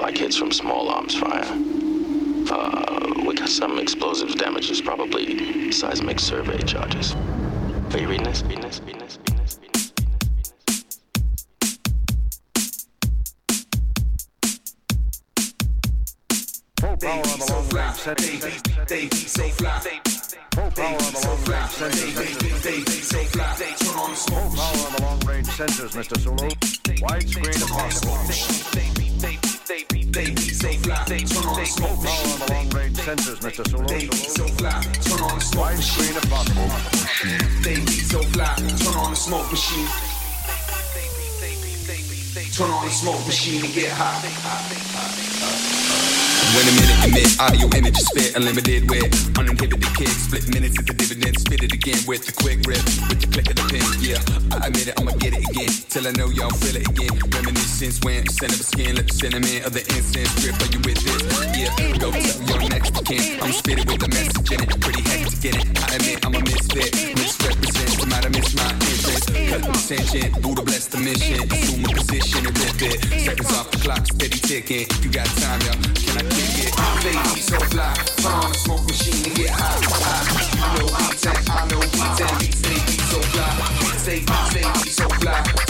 like hits from small arms fire. Uh, we got some explosives damages, probably seismic survey charges. Are you reading this? Reading this? Reading this? Reading this? Reading this? Full power on the long range sensors. Full power on the long range sensors. Full power on the long range sensors, Mr. Sulu. Widescreen if possible. Full power on the long oh, range sensors, Mr. Sulu. Widescreen if possible. so fly, turn on the smoke machine. Turn on the smoke machine and get hot. Wait a minute, emit audio images fit unlimited with uninhibited kick. Split minutes into dividends, spit it again with the quick rip, with the click of the pen. Yeah, I admit it, I'ma get it again till I know y'all feel it again. Reminiscence when scent of the skin, the sentiment of the incense grip. Are you with this? Yeah, go tell your next kin. I'm spit it with a message in it, pretty hectic get it. I admit I'm a misfit, misrepresent, might have missed my entrance. Cut the ascension, Buddha bless the mission, assume a position and rip it. Seconds off the clock, steady ticking. If you got time, y'all, can I kick it? Baby, so fly, the smoke machine and get hot. I know B10, I know B10, beats they be so fly. Beats they, beats so fly.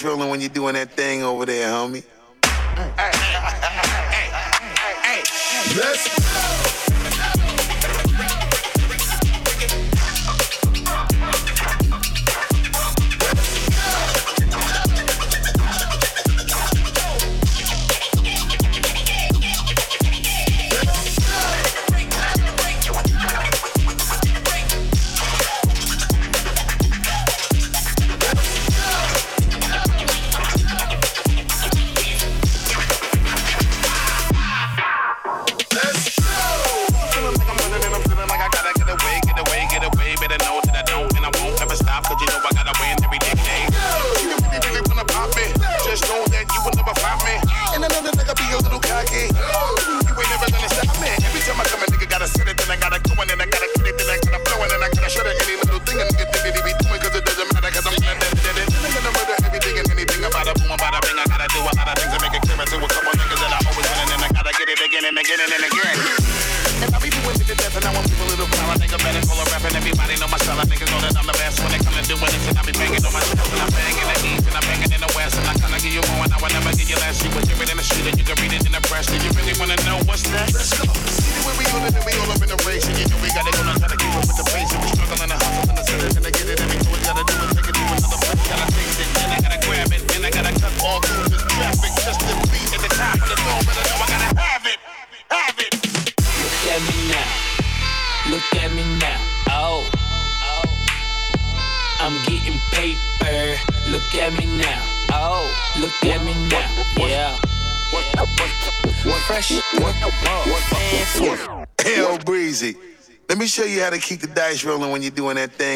drilling when you're doing that thing. gotta keep the dice rolling when you're doing that thing.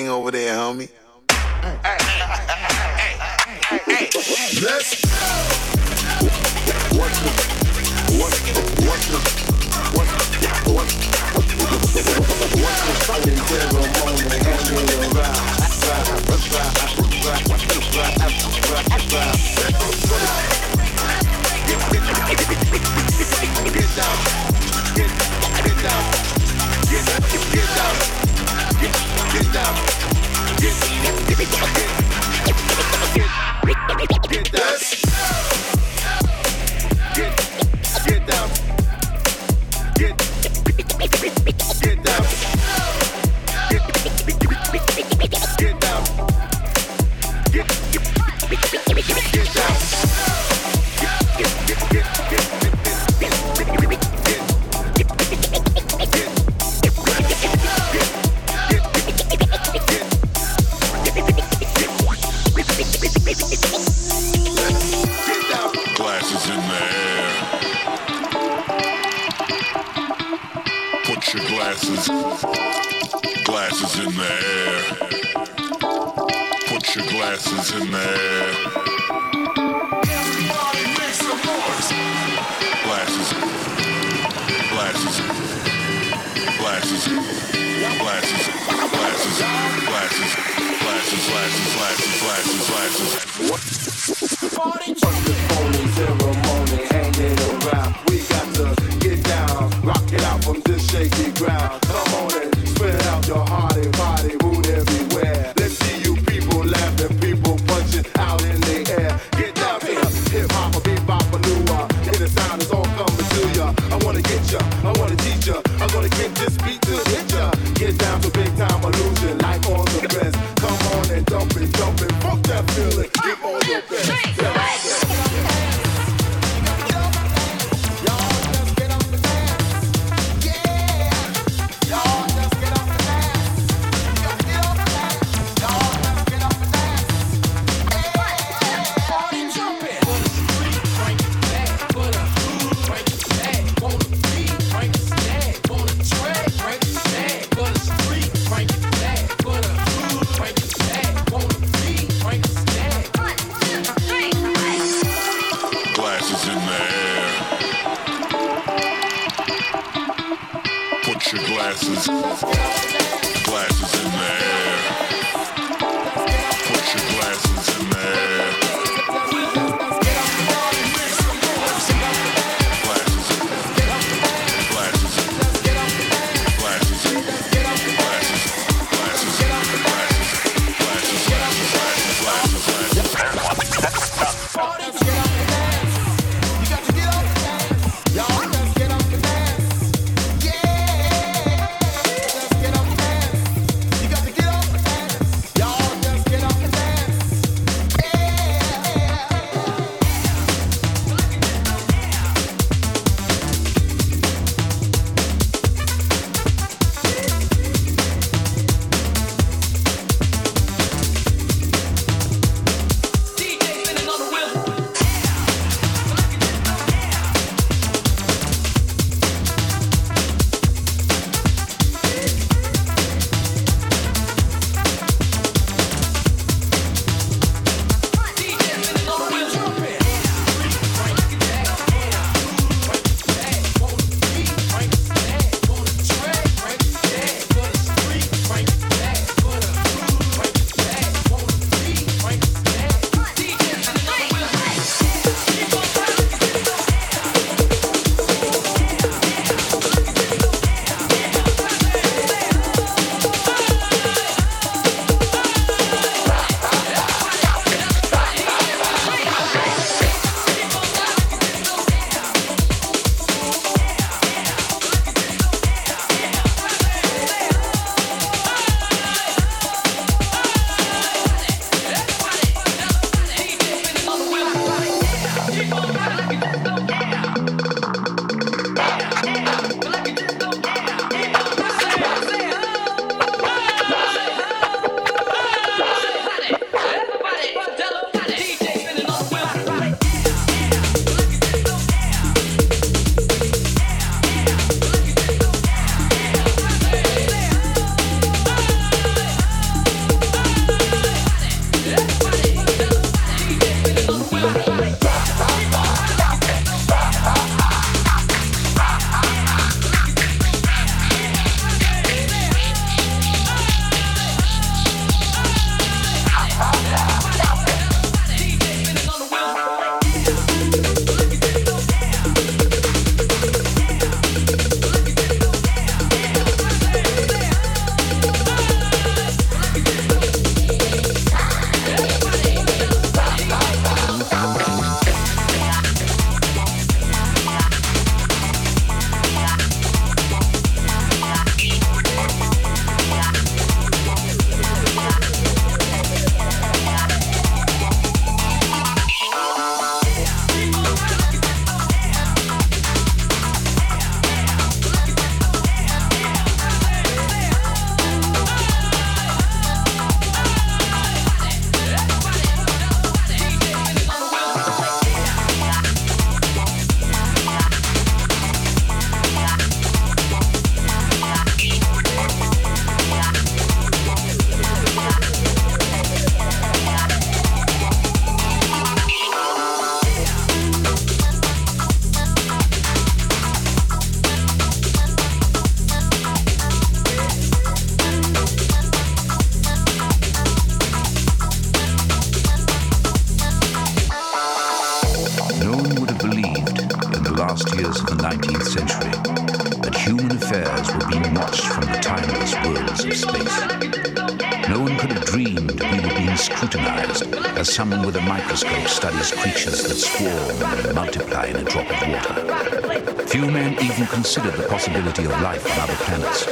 Of life on other planets.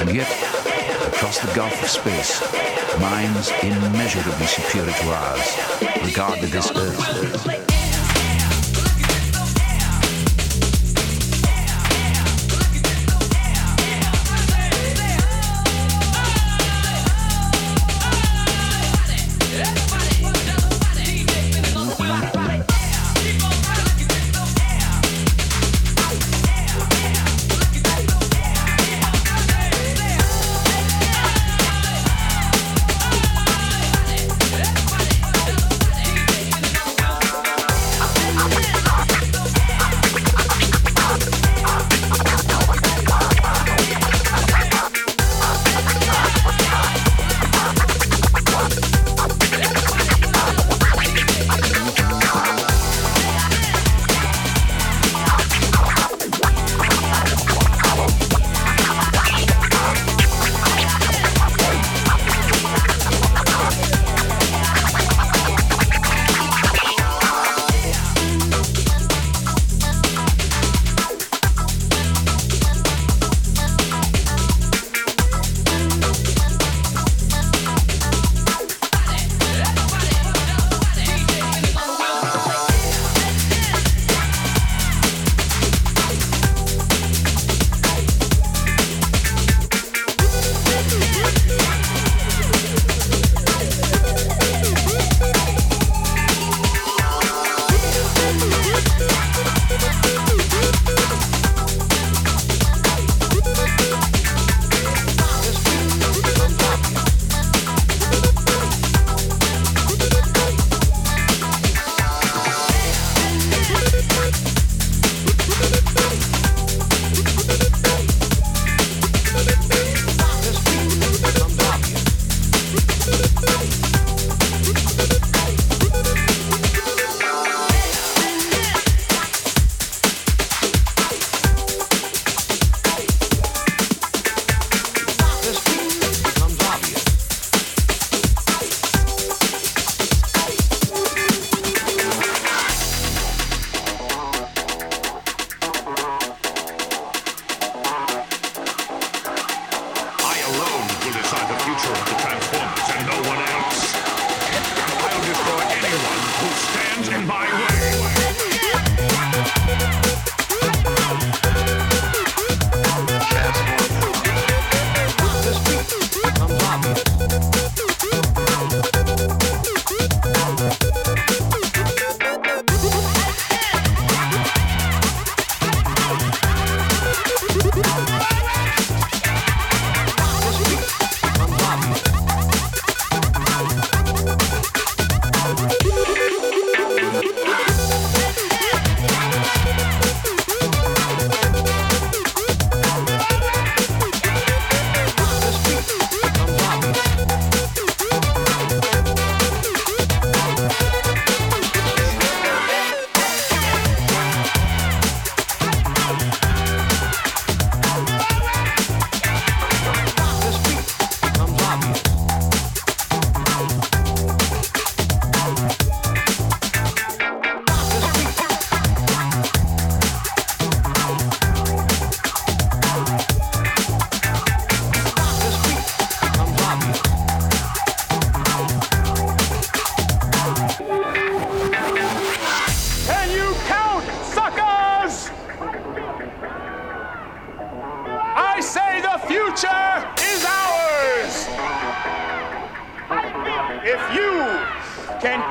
And yet, across the gulf of space, minds immeasurably superior to ours regarded this Earth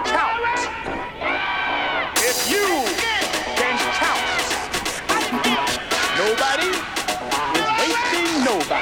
count, if you can count, nobody is wasting nobody.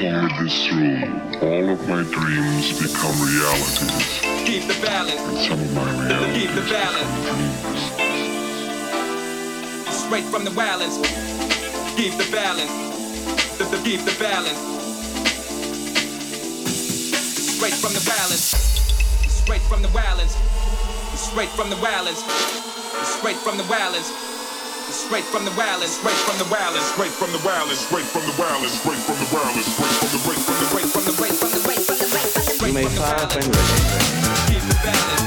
Inside this room, all of my dreams become realities, Keep the balance. and some of my Keep the balance. Straight from the balance. Keep the balance. The, the, keep the balance. Straight from the balance. Straight from the balance. Straight from the balance. Straight from the balance. Straight from the balance. Straight from the balance. Straight from the balance. Straight from the balance. Straight from the balance. Straight from the break from the break from the break from the break from the break from the break. You may fire when ready. Keep the balance. Keep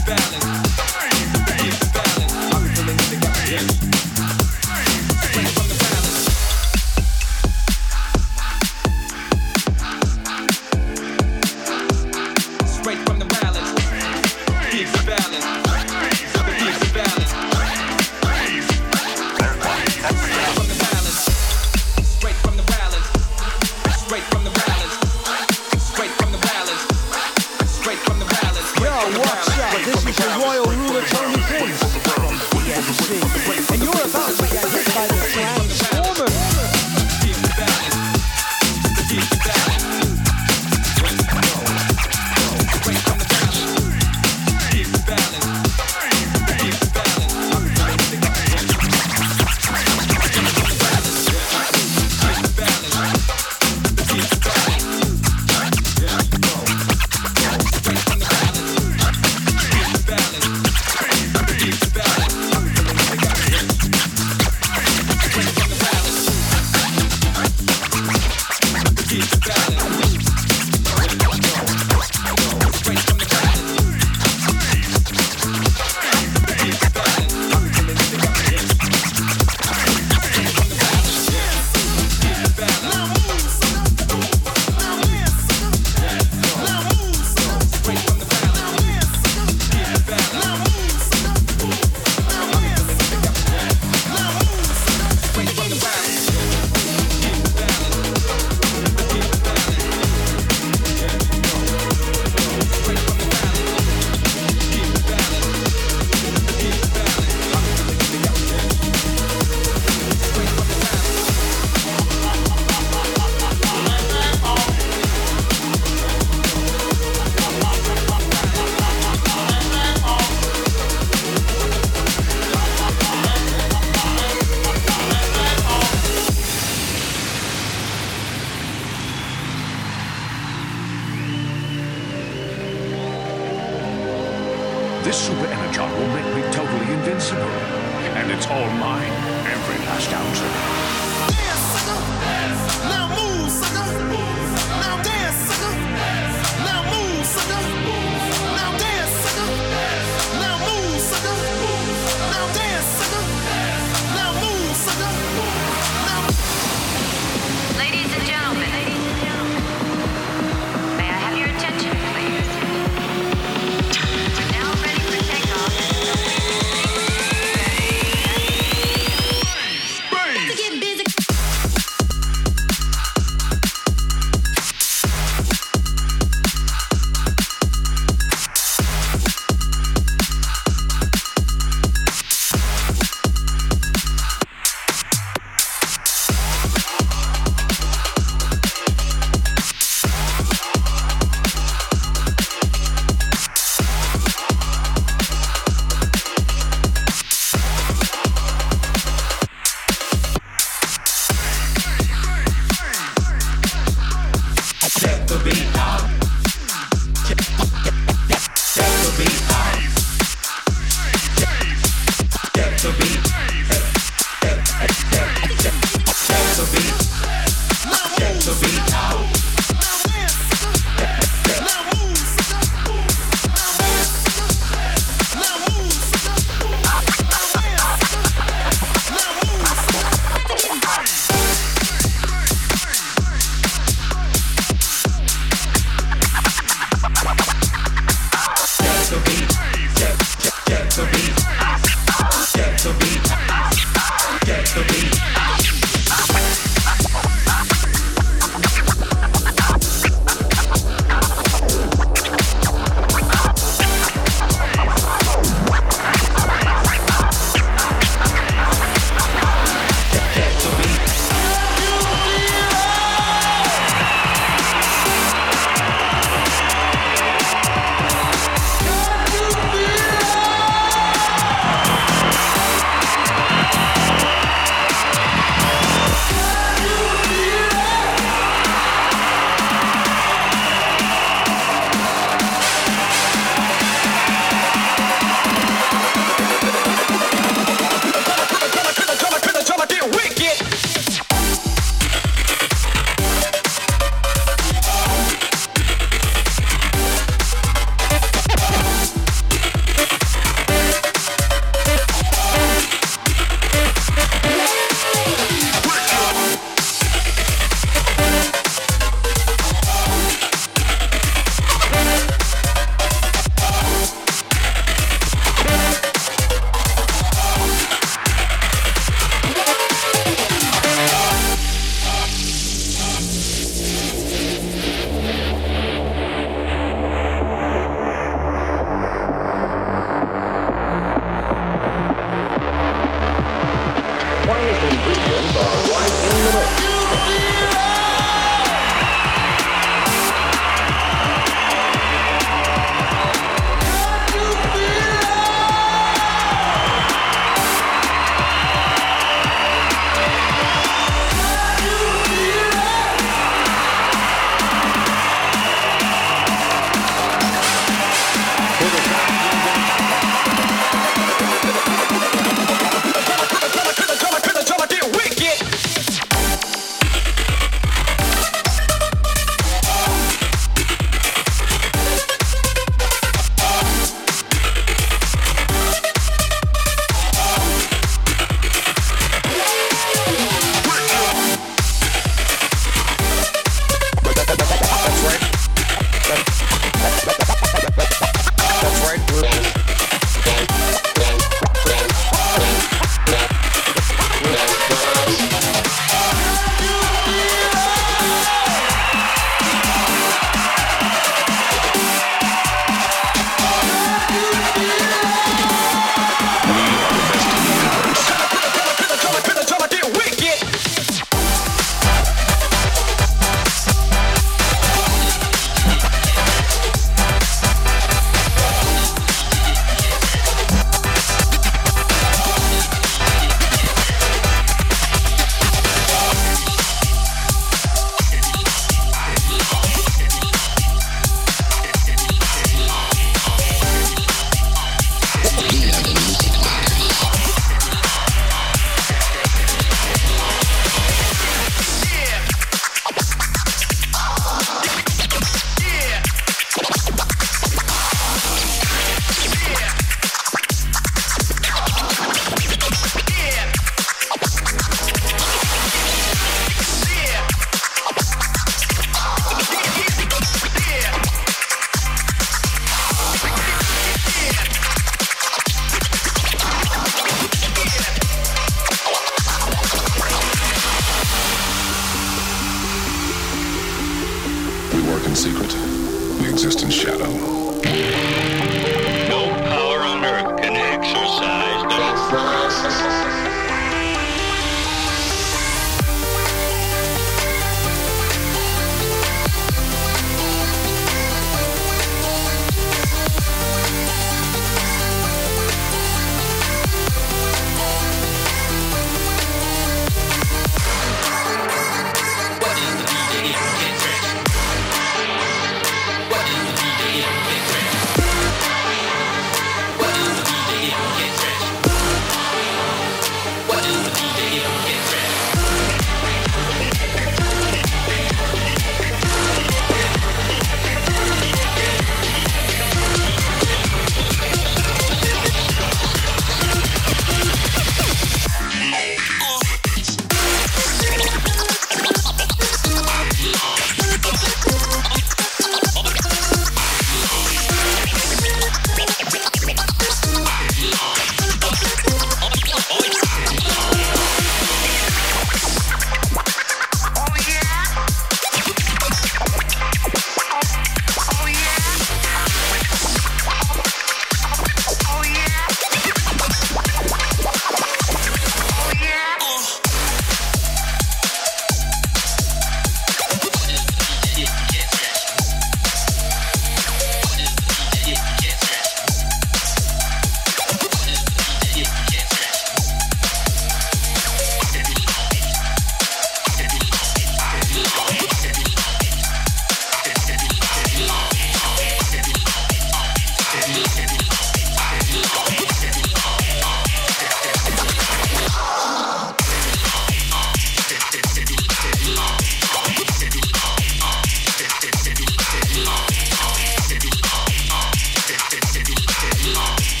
死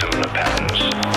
soon a.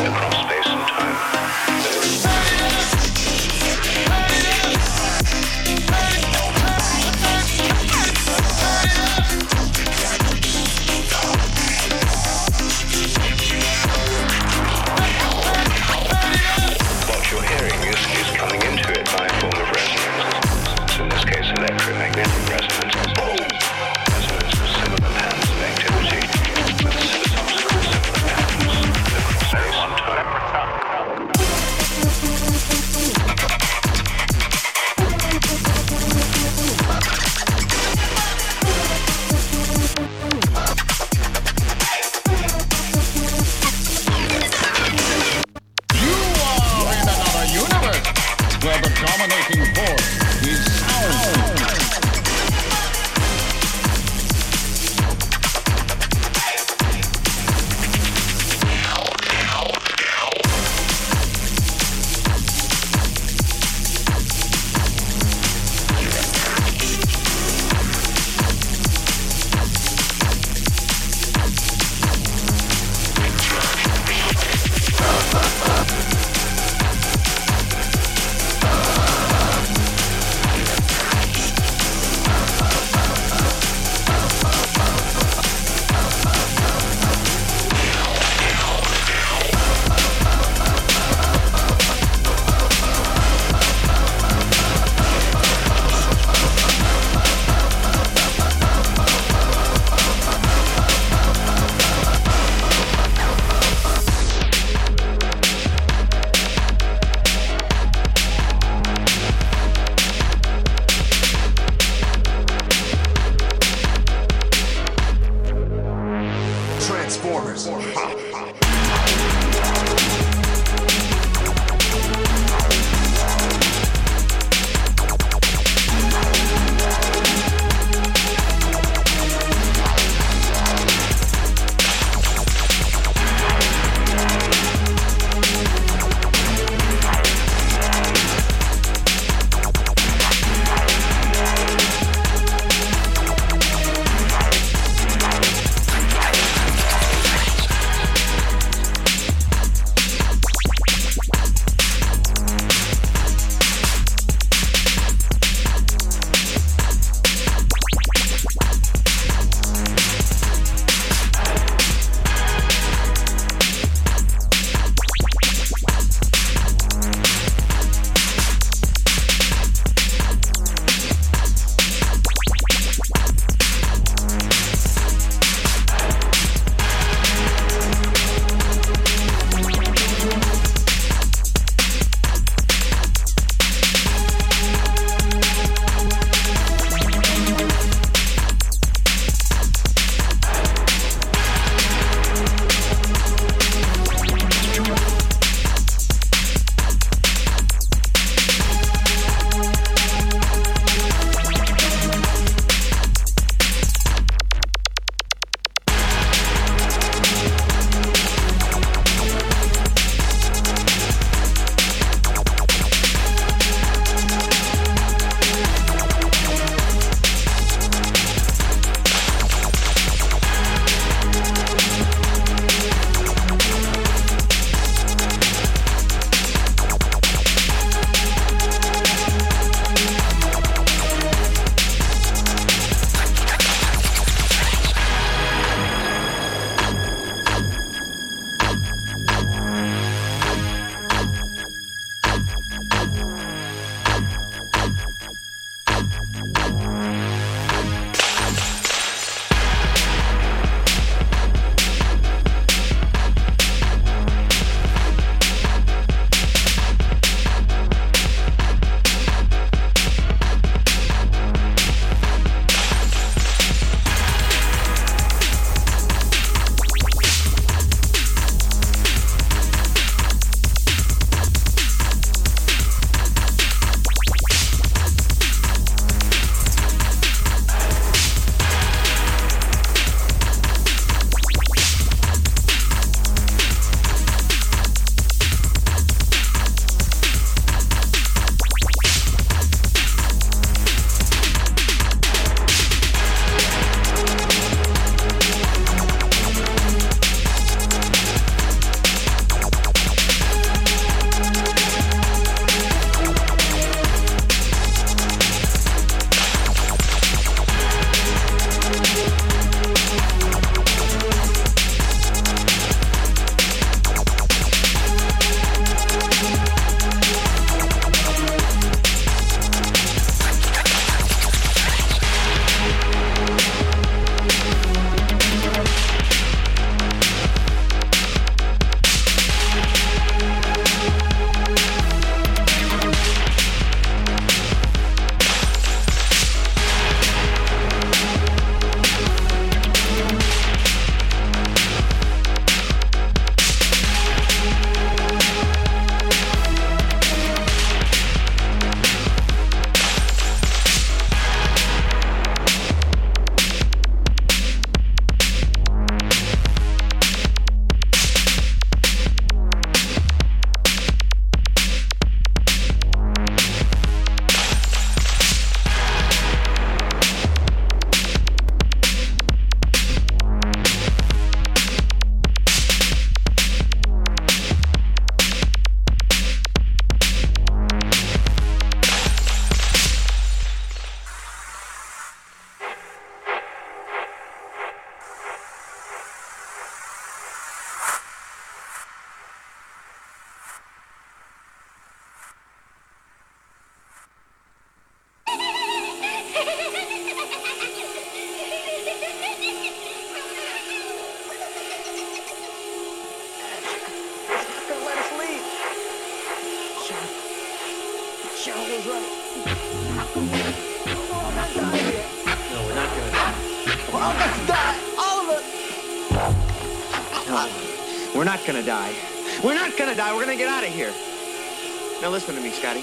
Scotty.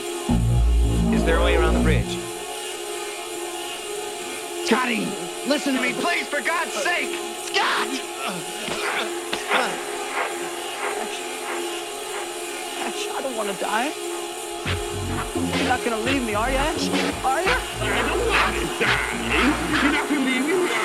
Is there a way around the bridge? Scotty, listen to me, please, for God's sake! Scott! Ash, I don't want to die. You're not gonna leave me, are you, Ash? Are you? I don't want to die. You're not gonna leave me,